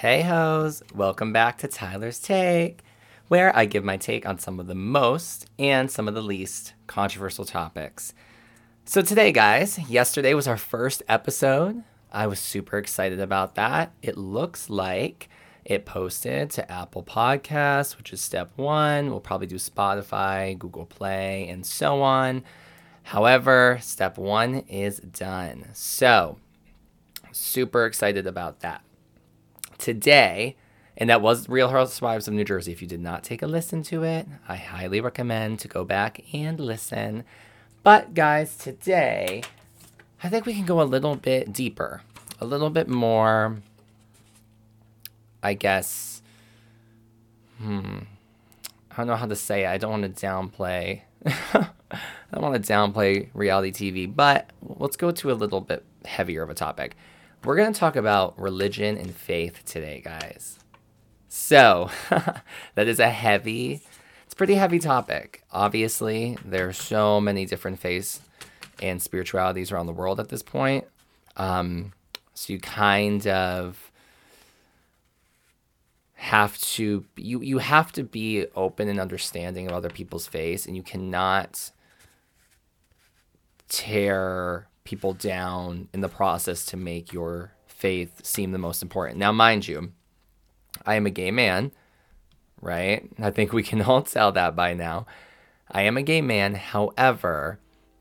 Hey hoes, welcome back to Tyler's Take, where I give my take on some of the most and some of the least controversial topics. So, today, guys, yesterday was our first episode. I was super excited about that. It looks like it posted to Apple Podcasts, which is step one. We'll probably do Spotify, Google Play, and so on. However, step one is done. So, super excited about that. Today, and that was Real Housewives of New Jersey. If you did not take a listen to it, I highly recommend to go back and listen. But, guys, today, I think we can go a little bit deeper, a little bit more, I guess, hmm, I don't know how to say it. I don't want to downplay. I don't want to downplay reality TV, but let's go to a little bit heavier of a topic. We're going to talk about religion and faith today, guys. So, that is a heavy, it's pretty heavy topic. Obviously, there are so many different faiths and spiritualities around the world at this point. Um, so, you kind of have to you you have to be open and understanding of other people's faith, and you cannot tear people down in the process to make your faith seem the most important. Now, mind you, I am a gay man, right? I think we can all tell that by now. I am a gay man. However,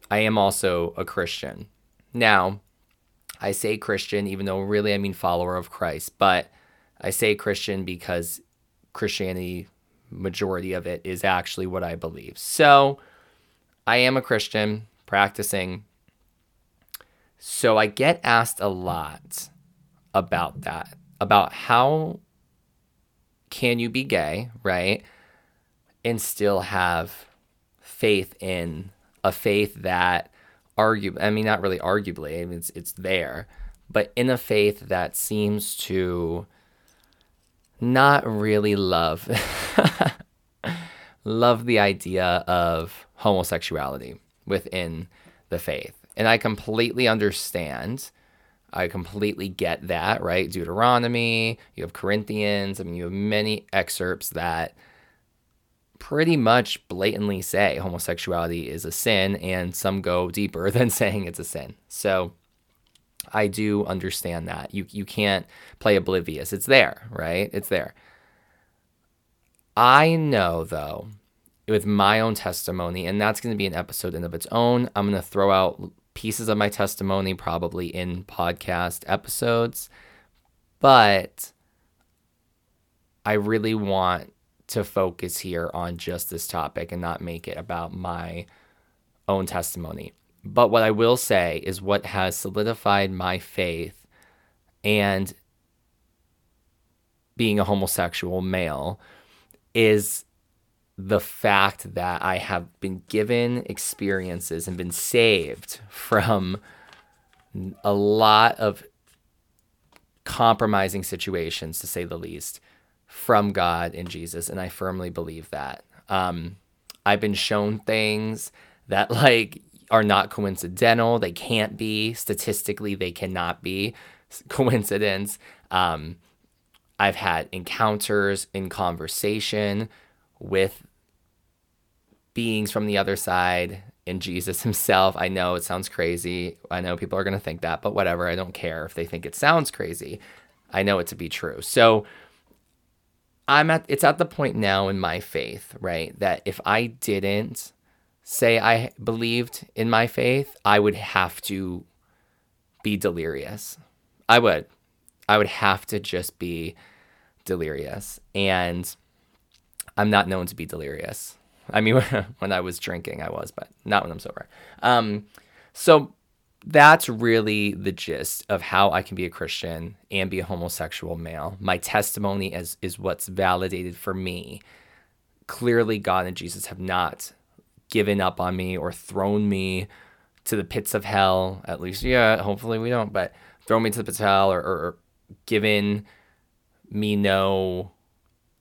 I am also a Christian. Now, I say Christian, even though really I mean follower of Christ, but I say Christian because Christianity, majority of it, is actually what I believe. So I am a Christian practicing. So I get asked a lot about that, about how can you be gay, right? And still have faith in a faith that argue I mean not really arguably, I mean, it's it's there, but in a faith that seems to not really love love the idea of homosexuality within the faith. And I completely understand. I completely get that, right? Deuteronomy, you have Corinthians, I mean, you have many excerpts that pretty much blatantly say homosexuality is a sin, and some go deeper than saying it's a sin. So I do understand that. You, you can't play oblivious. It's there, right? It's there. I know, though, with my own testimony, and that's going to be an episode in of its own. I'm going to throw out pieces of my testimony probably in podcast episodes, but I really want to focus here on just this topic and not make it about my own testimony. But what I will say is what has solidified my faith and being a homosexual male is the fact that I have been given experiences and been saved from a lot of compromising situations, to say the least, from God and Jesus. And I firmly believe that. Um, I've been shown things that, like, are not coincidental. They can't be. Statistically, they cannot be coincidence. Um, I've had encounters in conversation with beings from the other side in Jesus himself. I know it sounds crazy. I know people are going to think that, but whatever. I don't care if they think it sounds crazy. I know it to be true. So I'm at it's at the point now in my faith, right, that if I didn't say I believed in my faith, I would have to be delirious. I would. I would have to just be delirious. And I'm not known to be delirious. I mean, when I was drinking, I was, but not when I'm sober. Um, so that's really the gist of how I can be a Christian and be a homosexual male. My testimony is, is what's validated for me. Clearly, God and Jesus have not given up on me or thrown me to the pits of hell. At least, yeah, hopefully we don't, but throw me to the pits of hell or, or given me no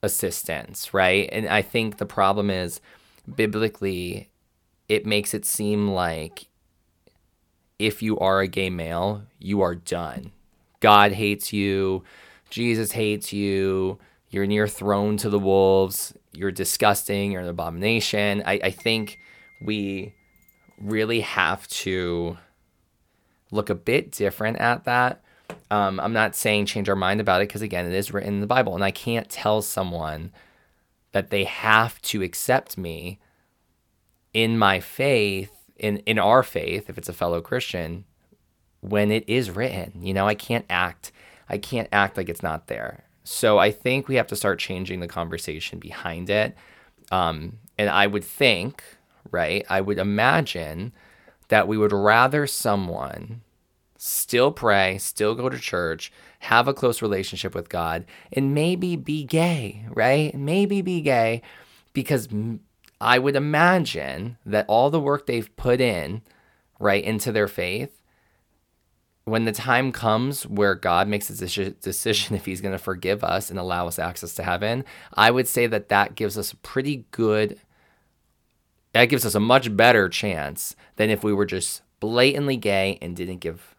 assistance, right? And I think the problem is biblically, it makes it seem like if you are a gay male, you are done. God hates you. Jesus hates you, you're near thrown to the wolves, you're disgusting, you're an abomination. I, I think we really have to look a bit different at that. Um, I'm not saying change our mind about it because, again, it is written in the Bible. And I can't tell someone that they have to accept me in my faith, in, in our faith, if it's a fellow Christian, when it is written. You know, I can't act. I can't act like it's not there. So I think we have to start changing the conversation behind it. Um, and I would think, right? I would imagine that we would rather someone still pray, still go to church, have a close relationship with God, and maybe be gay, right? Maybe be gay because I would imagine that all the work they've put in, right, into their faith, when the time comes where God makes a decision if he's going to forgive us and allow us access to heaven, I would say that that gives us a pretty good that gives us a much better chance than if we were just blatantly gay and didn't give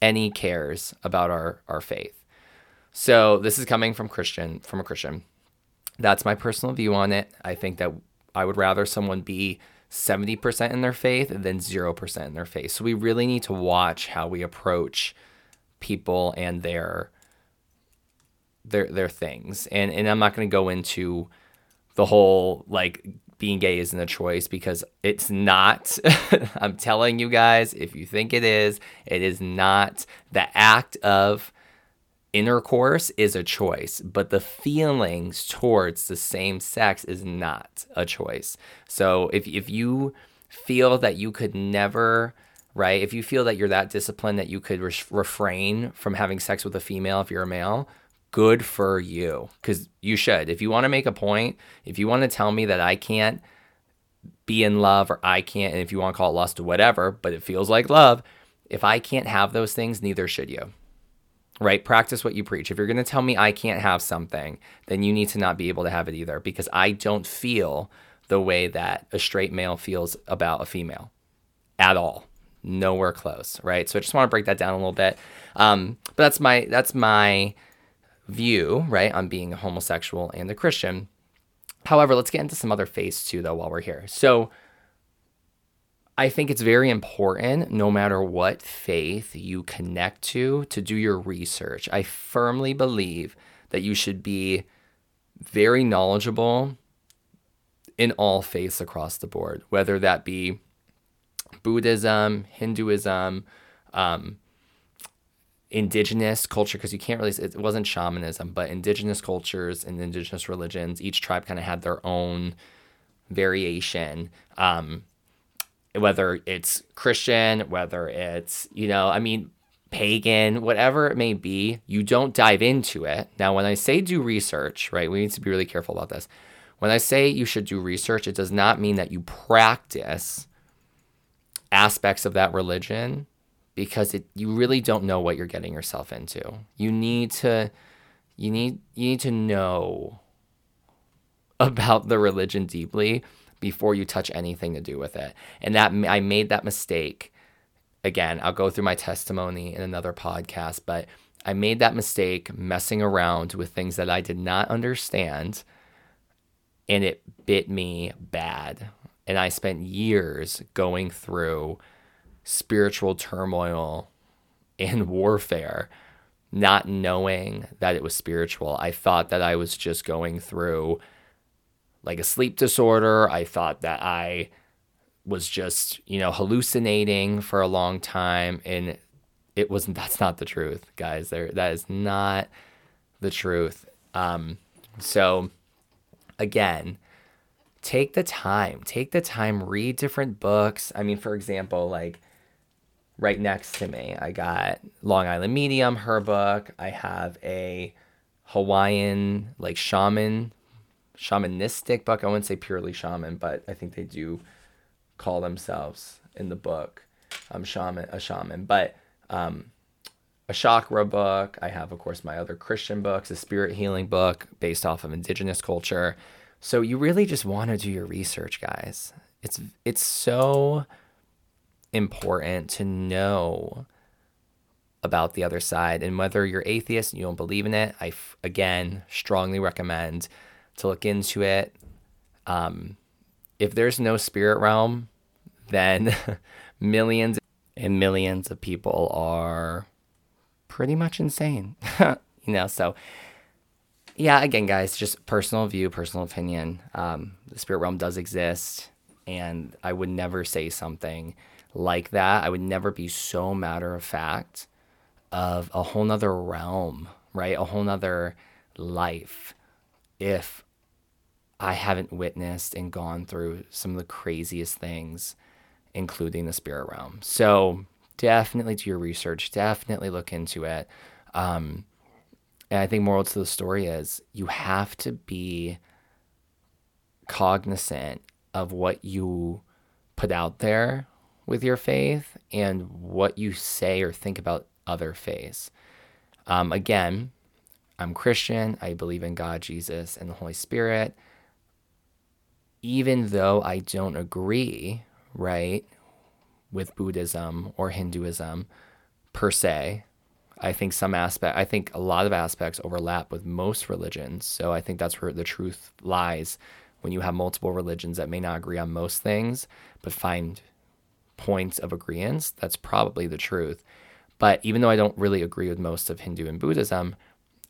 any cares about our our faith. So this is coming from Christian from a Christian. That's my personal view on it. I think that I would rather someone be 70% in their faith than 0% in their faith. So we really need to watch how we approach people and their their their things. And and I'm not going to go into the whole like being gay isn't a choice because it's not. I'm telling you guys, if you think it is, it is not. The act of intercourse is a choice, but the feelings towards the same sex is not a choice. So if, if you feel that you could never, right, if you feel that you're that disciplined that you could re- refrain from having sex with a female if you're a male, good for you because you should. If you want to make a point, if you want to tell me that I can't be in love or I can't, and if you want to call it lust or whatever, but it feels like love, if I can't have those things, neither should you. Right? Practice what you preach. If you're going to tell me I can't have something, then you need to not be able to have it either because I don't feel the way that a straight male feels about a female at all. Nowhere close, right? So I just want to break that down a little bit. Um, but that's my that's my view, right, on being a homosexual and a Christian. However, let's get into some other phase two, though, while we're here. So, I think it's very important, no matter what faith you connect to, to do your research. I firmly believe that you should be very knowledgeable in all faiths across the board, whether that be Buddhism, Hinduism, um, indigenous culture because you can't really it wasn't shamanism but indigenous cultures and indigenous religions each tribe kind of had their own variation um, whether it's christian whether it's you know i mean pagan whatever it may be you don't dive into it. Now when i say do research right we need to be really careful about this. When i say you should do research it does not mean that you practice aspects of that religion because it you really don't know what you're getting yourself into. You need to you need you need to know about the religion deeply before you touch anything to do with it. And that I made that mistake. Again, I'll go through my testimony in another podcast, but I made that mistake messing around with things that I did not understand and it bit me bad. And I spent years going through spiritual turmoil and warfare, not knowing that it was spiritual. I thought that I was just going through like a sleep disorder. I thought that I was just, you know, hallucinating for a long time and it wasn't that's not the truth, guys. There that is not the truth. Um so again, take the time. Take the time, read different books. I mean, for example, like right next to me. I got Long Island Medium, her book. I have a Hawaiian like shaman, shamanistic book. I wouldn't say purely shaman, but I think they do call themselves in the book um, shaman, a shaman. But um, a chakra book. I have, of course, my other Christian books, a spirit healing book based off of indigenous culture. So you really just want to do your research, guys. It's it's so important to know about the other side. And whether you're atheist and you don't believe in it, I, again, strongly recommend to look into it. Um, if there's no spirit realm, then millions and millions of people are pretty much insane. you know, so yeah, again, guys, just personal view, personal opinion. Um, the spirit realm does exist, and I would never say something like that. I would never be so matter of fact of a whole nother realm, right? A whole nother life if I haven't witnessed and gone through some of the craziest things, including the spirit realm. So definitely do your research, definitely look into it. Um, and I think moral to the story is you have to be cognizant of what you put out there with your faith and what you say or think about other faiths. Um, again, I'm Christian. I believe in God, Jesus, and the Holy Spirit. Even though I don't agree, right, with Buddhism or Hinduism per se, I think some aspect, I think a lot of aspects overlap with most religions. So I think that's where the truth lies when you have multiple religions that may not agree on most things, but find points of agreement. That's probably the truth. But even though I don't really agree with most of Hindu and Buddhism,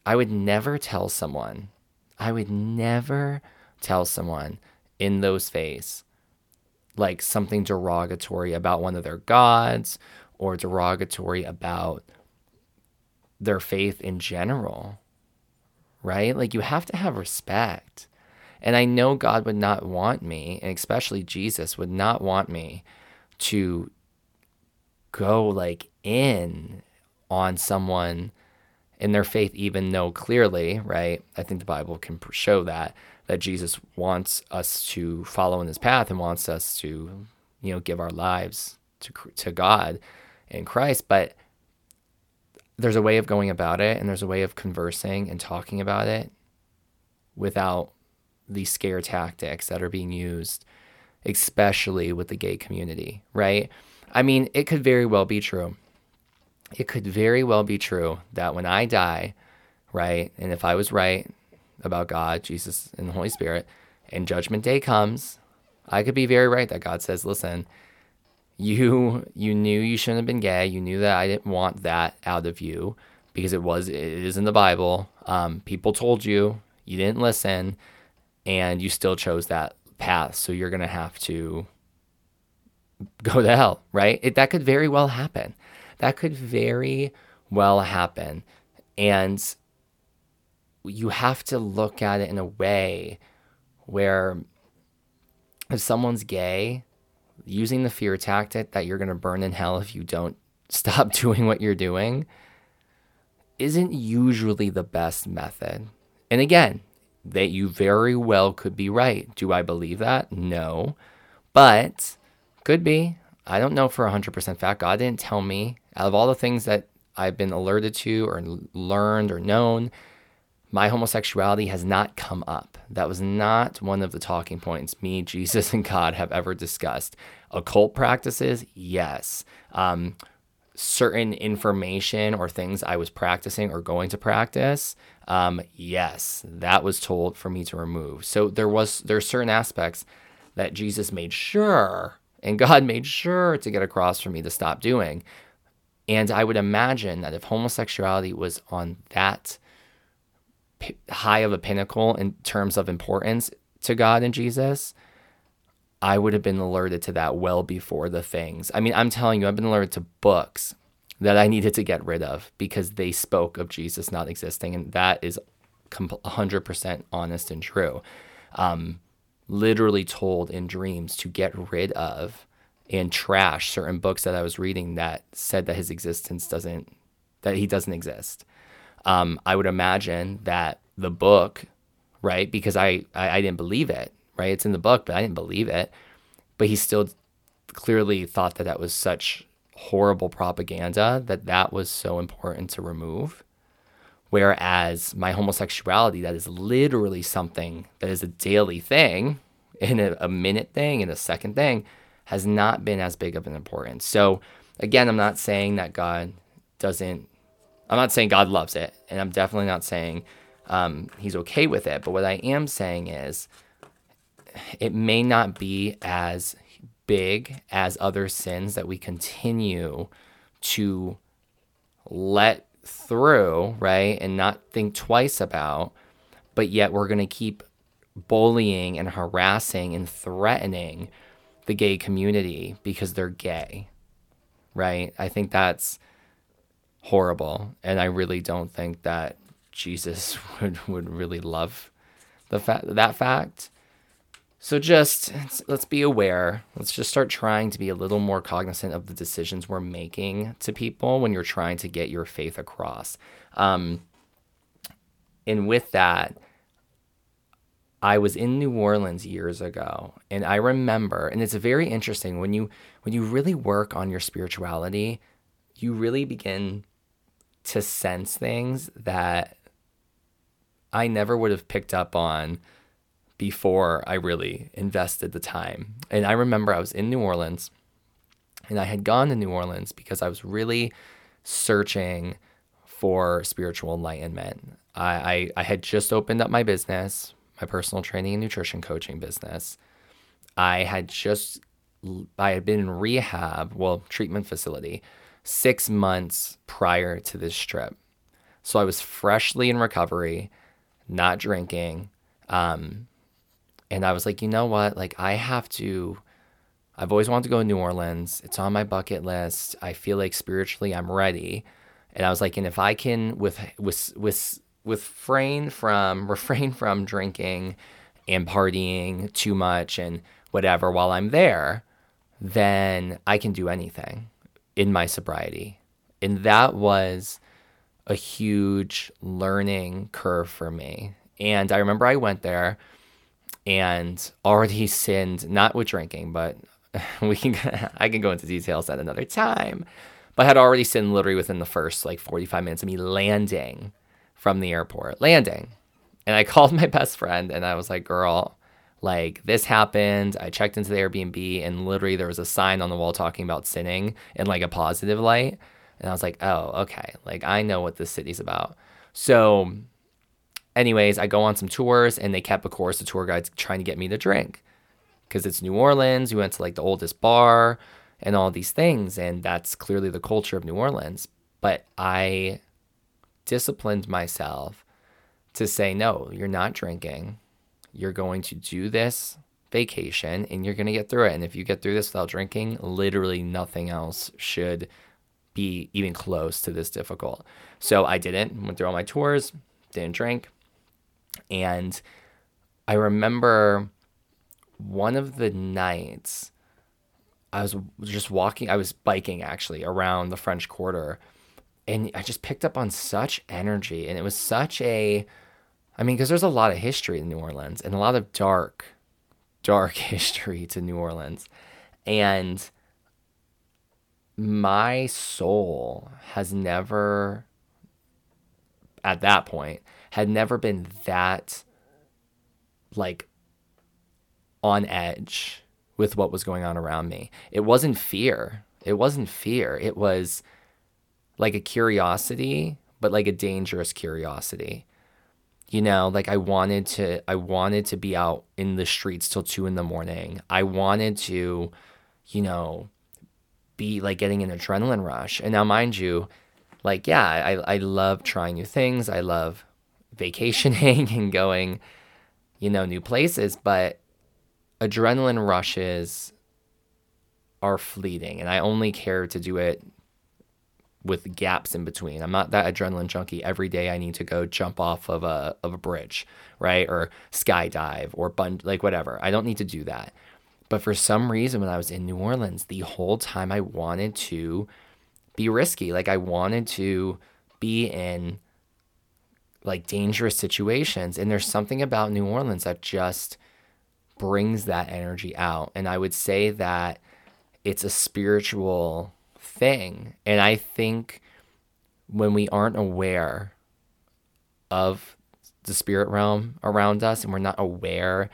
I would never tell someone, I would never tell someone in those faiths like something derogatory about one of their gods or derogatory about their faith in general, right? Like you have to have respect. And I know God would not want me, and especially Jesus would not want me to go like in on someone in their faith, even though clearly, right? I think the Bible can show that that Jesus wants us to follow in His path and wants us to, you know, give our lives to to God in Christ. But there's a way of going about it, and there's a way of conversing and talking about it without these scare tactics that are being used, especially with the gay community, right? I mean, it could very well be true. It could very well be true that when I die, right, and if I was right about God, Jesus, and the Holy Spirit, and Judgment Day comes, I could be very right that God says, "Listen, you you knew you shouldn't have been gay. You knew that I didn't want that out of you because it was it is in the Bible. Um, people told you, you didn't listen, and you still chose that path. So you're gonna have to go to hell, right? It, that could very well happen. That could very well happen. And you have to look at it in a way where if someone's gay, using the fear tactic that you're going to burn in hell if you don't stop doing what you're doing isn't usually the best method. And again, that you very well could be right. Do I believe that? No. But could be. I don't know for 100% fact. God didn't tell me. Out of all the things that I've been alerted to or learned or known, my homosexuality has not come up. That was not one of the talking points me, Jesus, and God have ever discussed. Occult practices, yes. Um, certain information or things I was practicing or going to practice, um, yes, that was told for me to remove. So there was there are certain aspects that Jesus made sure and God made sure to get across for me to stop doing. And I would imagine that if homosexuality was on that high of a pinnacle in terms of importance to God and Jesus, I would have been alerted to that well before the things. I mean, I'm telling you, I've been alerted to books that I needed to get rid of because they spoke of Jesus not existing. And that is 100% honest and true. Um, literally told in dreams to get rid of and trash certain books that I was reading that said that his existence doesn't, that he doesn't exist. Um, I would imagine that the book, right? Because I, I, I didn't believe it, right? It's in the book, but I didn't believe it. But he still clearly thought that that was such horrible propaganda that that was so important to remove. Whereas my homosexuality, that is literally something that is a daily thing, in a, a minute thing, in a second thing, has not been as big of an importance. So, again, I'm not saying that God doesn't I'm not saying God loves it, and I'm definitely not saying um, he's okay with it. But what I am saying is it may not be as big as other sins that we continue to let through, right? And not think twice about, but yet we're going to keep bullying and harassing and threatening the gay community because they're gay, right? I think that's horrible. And I really don't think that Jesus would, would really love the fa- that fact. So just let's be aware. Let's just start trying to be a little more cognizant of the decisions we're making to people when you're trying to get your faith across. Um, and with that, I was in New Orleans years ago, and I remember, and it's very interesting when you when you really work on your spirituality, you really begin to sense things that I never would have picked up on before I really invested the time. And I remember I was in New Orleans and I had gone to New Orleans because I was really searching for spiritual enlightenment. I, I, I had just opened up my business, my personal training and nutrition coaching business. I had just I had been in rehab, well, treatment facility, six months prior to this trip. So I was freshly in recovery, not drinking. Um, and I was like, you know what? Like, I have to. I've always wanted to go to New Orleans. It's on my bucket list. I feel like spiritually I'm ready. And I was like, and if I can with with with with refrain from refrain from drinking and partying too much and whatever while I'm there, then I can do anything in my sobriety. And that was a huge learning curve for me. And I remember I went there and already sinned, not with drinking, but we can I can go into details at another time. But had already sinned literally within the first like 45 minutes of me landing from the airport, landing. And I called my best friend and I was like, girl, like this happened. I checked into the Airbnb and literally there was a sign on the wall talking about sinning in like a positive light. And I was like, oh, okay. Like I know what this city's about. So, anyways, I go on some tours and they kept, of course, the tour guides trying to get me to drink because it's New Orleans. We went to like the oldest bar and all these things. And that's clearly the culture of New Orleans. But I disciplined myself to say, no, you're not drinking you're going to do this vacation and you're going to get through it. And if you get through this without drinking, literally nothing else should be even close to this difficult. So I didn't, went through all my tours, didn't drink. And I remember one of the nights I was just walking, I was biking actually around the French Quarter. And I just picked up on such energy. And it was such a, I mean, because there's a lot of history in New Orleans and a lot of dark, dark history to New Orleans. And my soul has never, at that point, had never been that like on edge with what was going on around me. It wasn't fear. It wasn't fear. It was like a curiosity, but like a dangerous curiosity you know like i wanted to i wanted to be out in the streets till two in the morning i wanted to you know be like getting an adrenaline rush and now mind you like yeah i i love trying new things i love vacationing and going you know new places but adrenaline rushes are fleeting and i only care to do it with gaps in between. I'm not that adrenaline junkie. Every day I need to go jump off of a of a bridge, right? Or skydive or bun like whatever. I don't need to do that. But for some reason when I was in New Orleans, the whole time I wanted to be risky. Like I wanted to be in like dangerous situations. And there's something about New Orleans that just brings that energy out. And I would say that it's a spiritual thing. And I think when we aren't aware of the spirit realm around us and we're not aware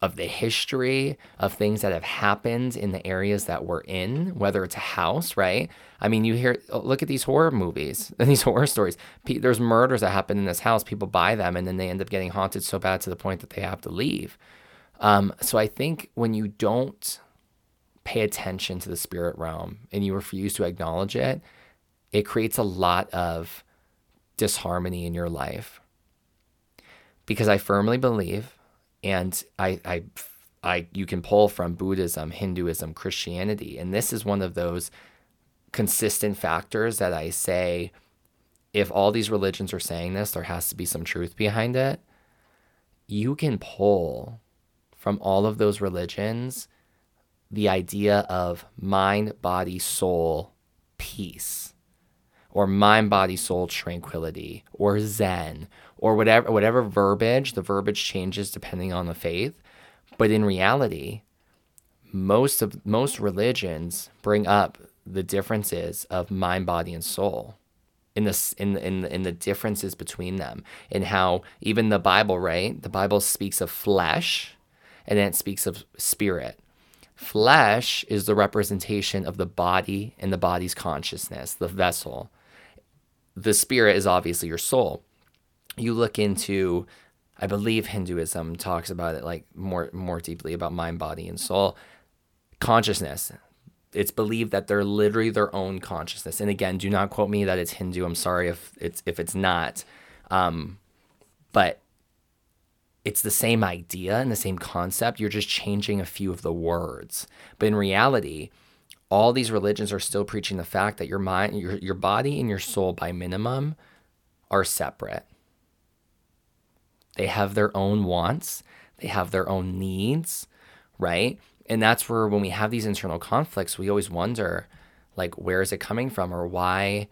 of the history of things that have happened in the areas that we're in, whether it's a house, right? I mean, you hear, oh, look at these horror movies and these horror stories. There's murders that happen in this house. People buy them and then they end up getting haunted so bad to the point that they have to leave. Um, so I think when you don't pay attention to the spirit realm and you refuse to acknowledge it, it creates a lot of disharmony in your life. Because I firmly believe and I, I, I, you can pull from Buddhism, Hinduism, Christianity, and this is one of those consistent factors that I say, if all these religions are saying this, there has to be some truth behind it. You can pull from all of those religions the idea of mind, body, soul, peace, or mind, body, soul, tranquility, or Zen, or whatever whatever verbiage the verbiage changes depending on the faith. But in reality most of most religions bring up the differences of mind body and soul in this in in in the differences between them and how even the bible right? The bible speaks of flesh and then it speaks of spirit. Flesh is the representation of the body and the body's consciousness the vessel. The spirit is obviously your soul you look into I believe Hinduism talks about it like more more deeply about mind, body, and soul. Consciousness. It's believed that they're literally their own consciousness. And again, do not quote me that it's Hindu. I'm sorry if it's if it's not. Um, but it's the same idea and the same concept. You're just changing a few of the words. But in reality, all these religions are still preaching the fact that your mind, your your body and your soul by minimum are separate they have their own wants, they have their own needs, right? And that's where when we have these internal conflicts, we always wonder like where is it coming from or why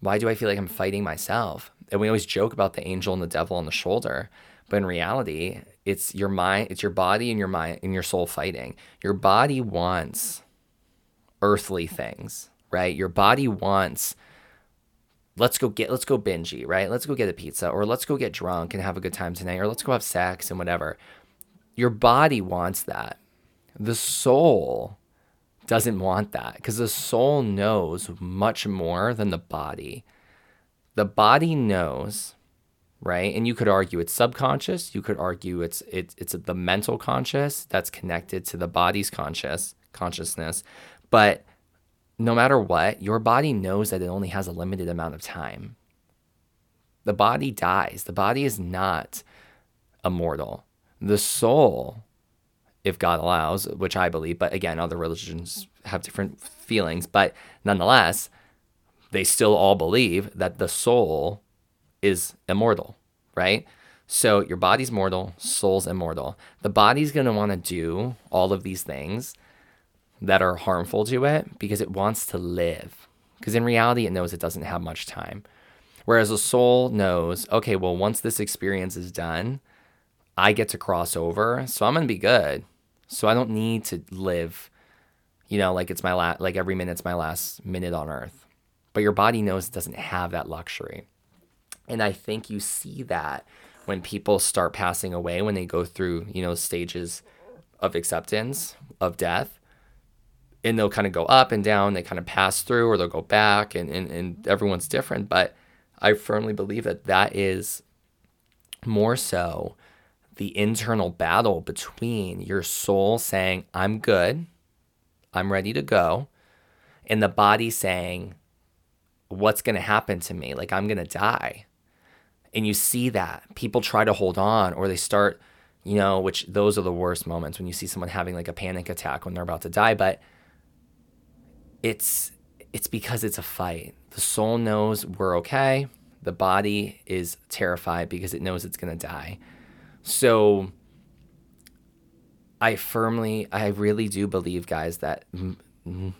why do I feel like I'm fighting myself? And we always joke about the angel and the devil on the shoulder, but in reality, it's your mind, it's your body and your mind and your soul fighting. Your body wants earthly things, right? Your body wants let's go get let's go bingy, right? Let's go get a pizza or let's go get drunk and have a good time tonight or let's go have sex and whatever. Your body wants that. The soul doesn't want that because the soul knows much more than the body. The body knows, right? And you could argue it's subconscious. You could argue it's it's it's the mental conscious that's connected to the body's conscious consciousness. But no matter what, your body knows that it only has a limited amount of time. The body dies. The body is not immortal. The soul, if God allows, which I believe, but again, other religions have different feelings, but nonetheless, they still all believe that the soul is immortal, right? So your body's mortal, soul's immortal. The body's going to want to do all of these things that are harmful to it because it wants to live. Because in reality, it knows it doesn't have much time. Whereas a soul knows, okay, well, once this experience is done, I get to cross over. So I'm to be good. So I don't need to live, you know, like it's my last, like every minute's my last minute on earth. But your body knows it doesn't have that luxury. And I think you see that when people start passing away, when they go through, you know, stages of acceptance of death and they'll kind of go up and down. They kind of pass through or they'll go back, and, and, and everyone's different. But I firmly believe that that is more so the internal battle between your soul saying, I'm good, I'm ready to go, and the body saying, What's going to happen to me? Like, I'm going to die. And you see that people try to hold on or they start, you know, which those are the worst moments when you see someone having like a panic attack when they're about to die. But it's it's because it's a fight. The soul knows we're okay. The body is terrified because it knows it's going to die. So I firmly I really do believe guys that m-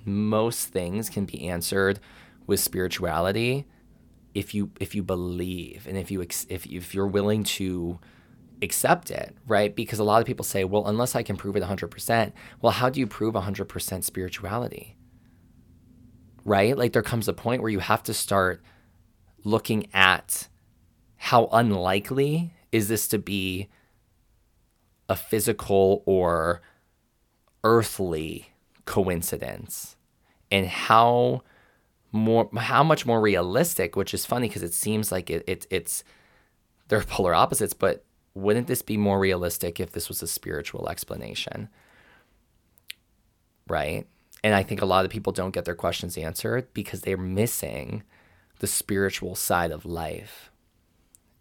most things can be answered with spirituality if you if you believe and if you ex- if if you're willing to accept it, right? Because a lot of people say, well, unless I can prove it 100%, well, how do you prove 100% spirituality? Right? Like there comes a point where you have to start looking at how unlikely is this to be a physical or earthly coincidence? And how more how much more realistic which is funny because it seems like it, it it's they're polar opposites but wouldn't this be more realistic if this was a spiritual explanation? Right and i think a lot of people don't get their questions answered because they're missing the spiritual side of life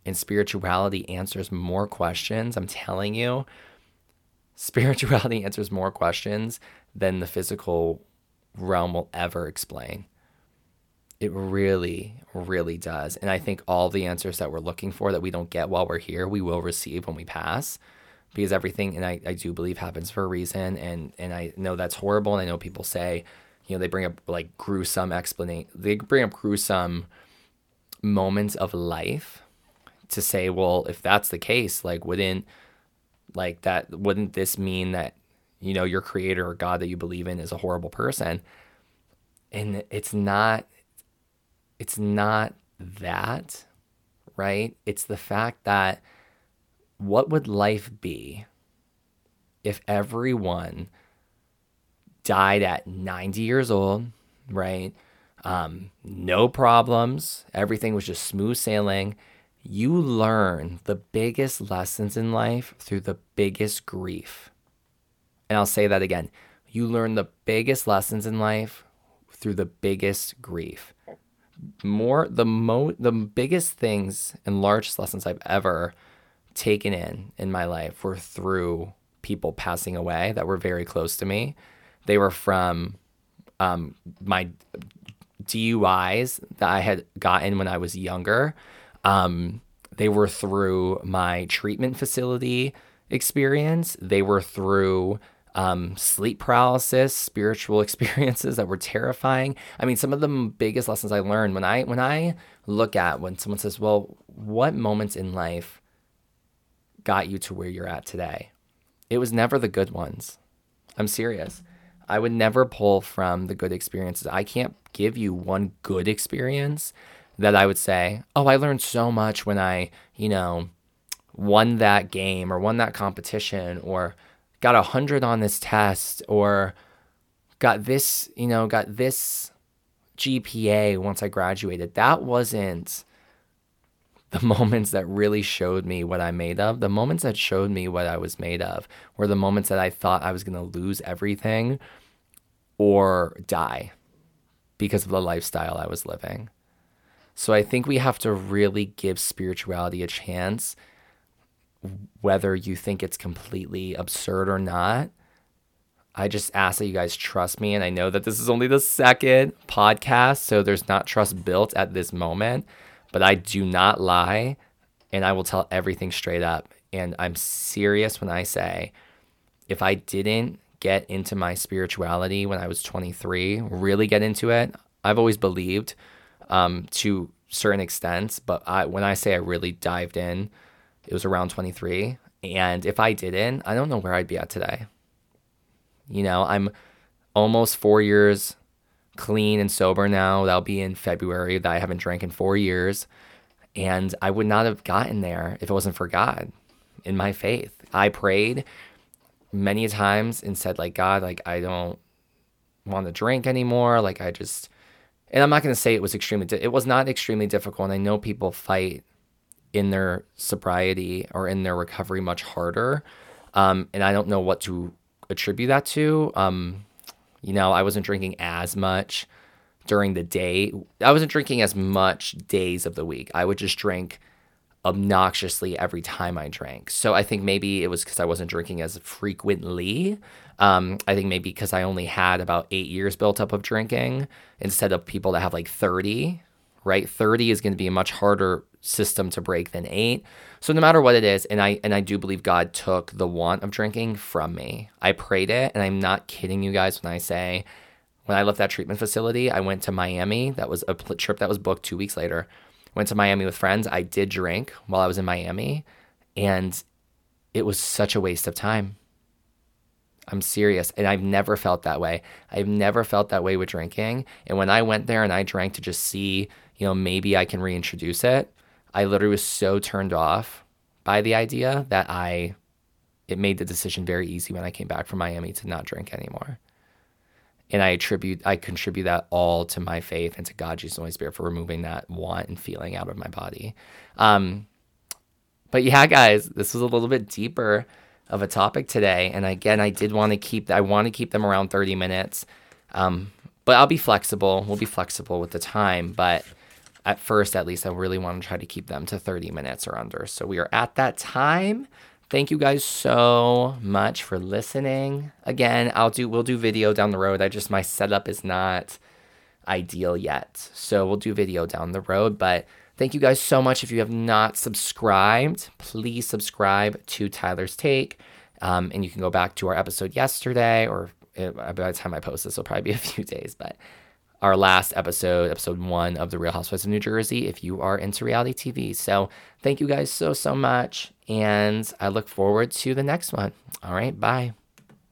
and spirituality answers more questions i'm telling you spirituality answers more questions than the physical realm will ever explain. It really, really does. And I think all the answers that we're looking for that we don't get while we're here, we will receive when we pass. Because everything, and I, I do believe happens for a reason. And, and I know that's horrible. And I know people say, you know, they bring up like gruesome explanation, they bring up gruesome moments of life to say, well, if that's the case, like, wouldn't, like, that, wouldn't this mean that you know your creator or god that you believe in is a horrible person and it's not it's not that right it's the fact that what would life be if everyone died at 90 years old right um, no problems everything was just smooth sailing you learn the biggest lessons in life through the biggest grief and I'll say that again. You learn the biggest lessons in life through the biggest grief. More the mo the biggest things and largest lessons I've ever taken in in my life were through people passing away that were very close to me. They were from um, my DUIs that I had gotten when I was younger. Um, they were through my treatment facility experience. They were through um, sleep paralysis, spiritual experiences that were terrifying. I mean, some of the biggest lessons I learned when I when I look at when someone says, "Well, what moments in life got you to where you're at today?" It was never the good ones. I'm serious. I would never pull from the good experiences. I can't give you one good experience that I would say, "Oh, I learned so much when I, you know, won that game or won that competition or got a hundred on this test or got this, you know, got this GPA once I graduated. That wasn't the moments that really showed me what I'm made of. The moments that showed me what I was made of were the moments that I thought I was going to lose everything or die because of the lifestyle I was living. So I think we have to really give spirituality a chance whether you think it's completely absurd or not. I just ask that you guys trust me. And I know that this is only the second podcast, so there's not trust built at this moment, but I do not lie and I will tell everything straight up. And I'm serious when I say if I didn't get into my spirituality when I was 23, really get into it, I've always believed um, to certain extents, but I, when I say I really dived in, it was around 23. And if I didn't, I don't know where I'd be at today. You know, I'm almost four years clean and sober now. That'll be in February that I haven't drank in four years. And I would not have gotten there if it wasn't for God in my faith. I prayed many times and said, like, God, like, I don't want to drink anymore. Like, I just, and I'm not going to say it was extremely, it was not extremely difficult. And I know people fight in their sobriety or in their recovery much harder. Um, and I don't know what to attribute that to. Um, you know, I wasn't drinking as much during the day. I wasn't drinking as much days of the week. I would just drink obnoxiously every time I drank. So I think maybe it was because I wasn't drinking as frequently. Um, I think maybe because I only had about eight years built up of drinking instead of people that have like 30, right? 30 is going to be a much harder system to break than eight. So no matter what it is, and I and I do believe God took the want of drinking from me. I prayed it, and I'm not kidding you guys when I say when I left that treatment facility, I went to Miami. That was a trip that was booked two weeks later. Went to Miami with friends. I did drink while I was in Miami, and it was such a waste of time. I'm serious. And I've never felt that way. I've never felt that way with drinking. And when I went there and I drank to just see, you know, maybe I can reintroduce it, I literally was so turned off by the idea that I it made the decision very easy when I came back from Miami to not drink anymore. And I attribute, I contribute that all to my faith and to God, Jesus, and Holy Spirit for removing that want and feeling out of my body. Um, but yeah, guys, this was a little bit deeper of a topic today. And again, I did want to keep, I want to keep them around 30 minutes. Um, but I'll be flexible. We'll be flexible with the time. But at first, at least, I really want to try to keep them to 30 minutes or under. So we are at that time. Thank you guys so much for listening. Again, I'll do we'll do video down the road. I just my setup is not ideal yet. So we'll do video down the road, but thank you guys so much if you have not subscribed, please subscribe to Tyler's Take. Um, and you can go back to our episode yesterday or uh, by the time I post this, will probably be a few days, but our last episode, episode one of The Real Housewives of New Jersey, if you are into reality TV. So thank you guys so, so much. And I look forward to the next one. All right. Bye.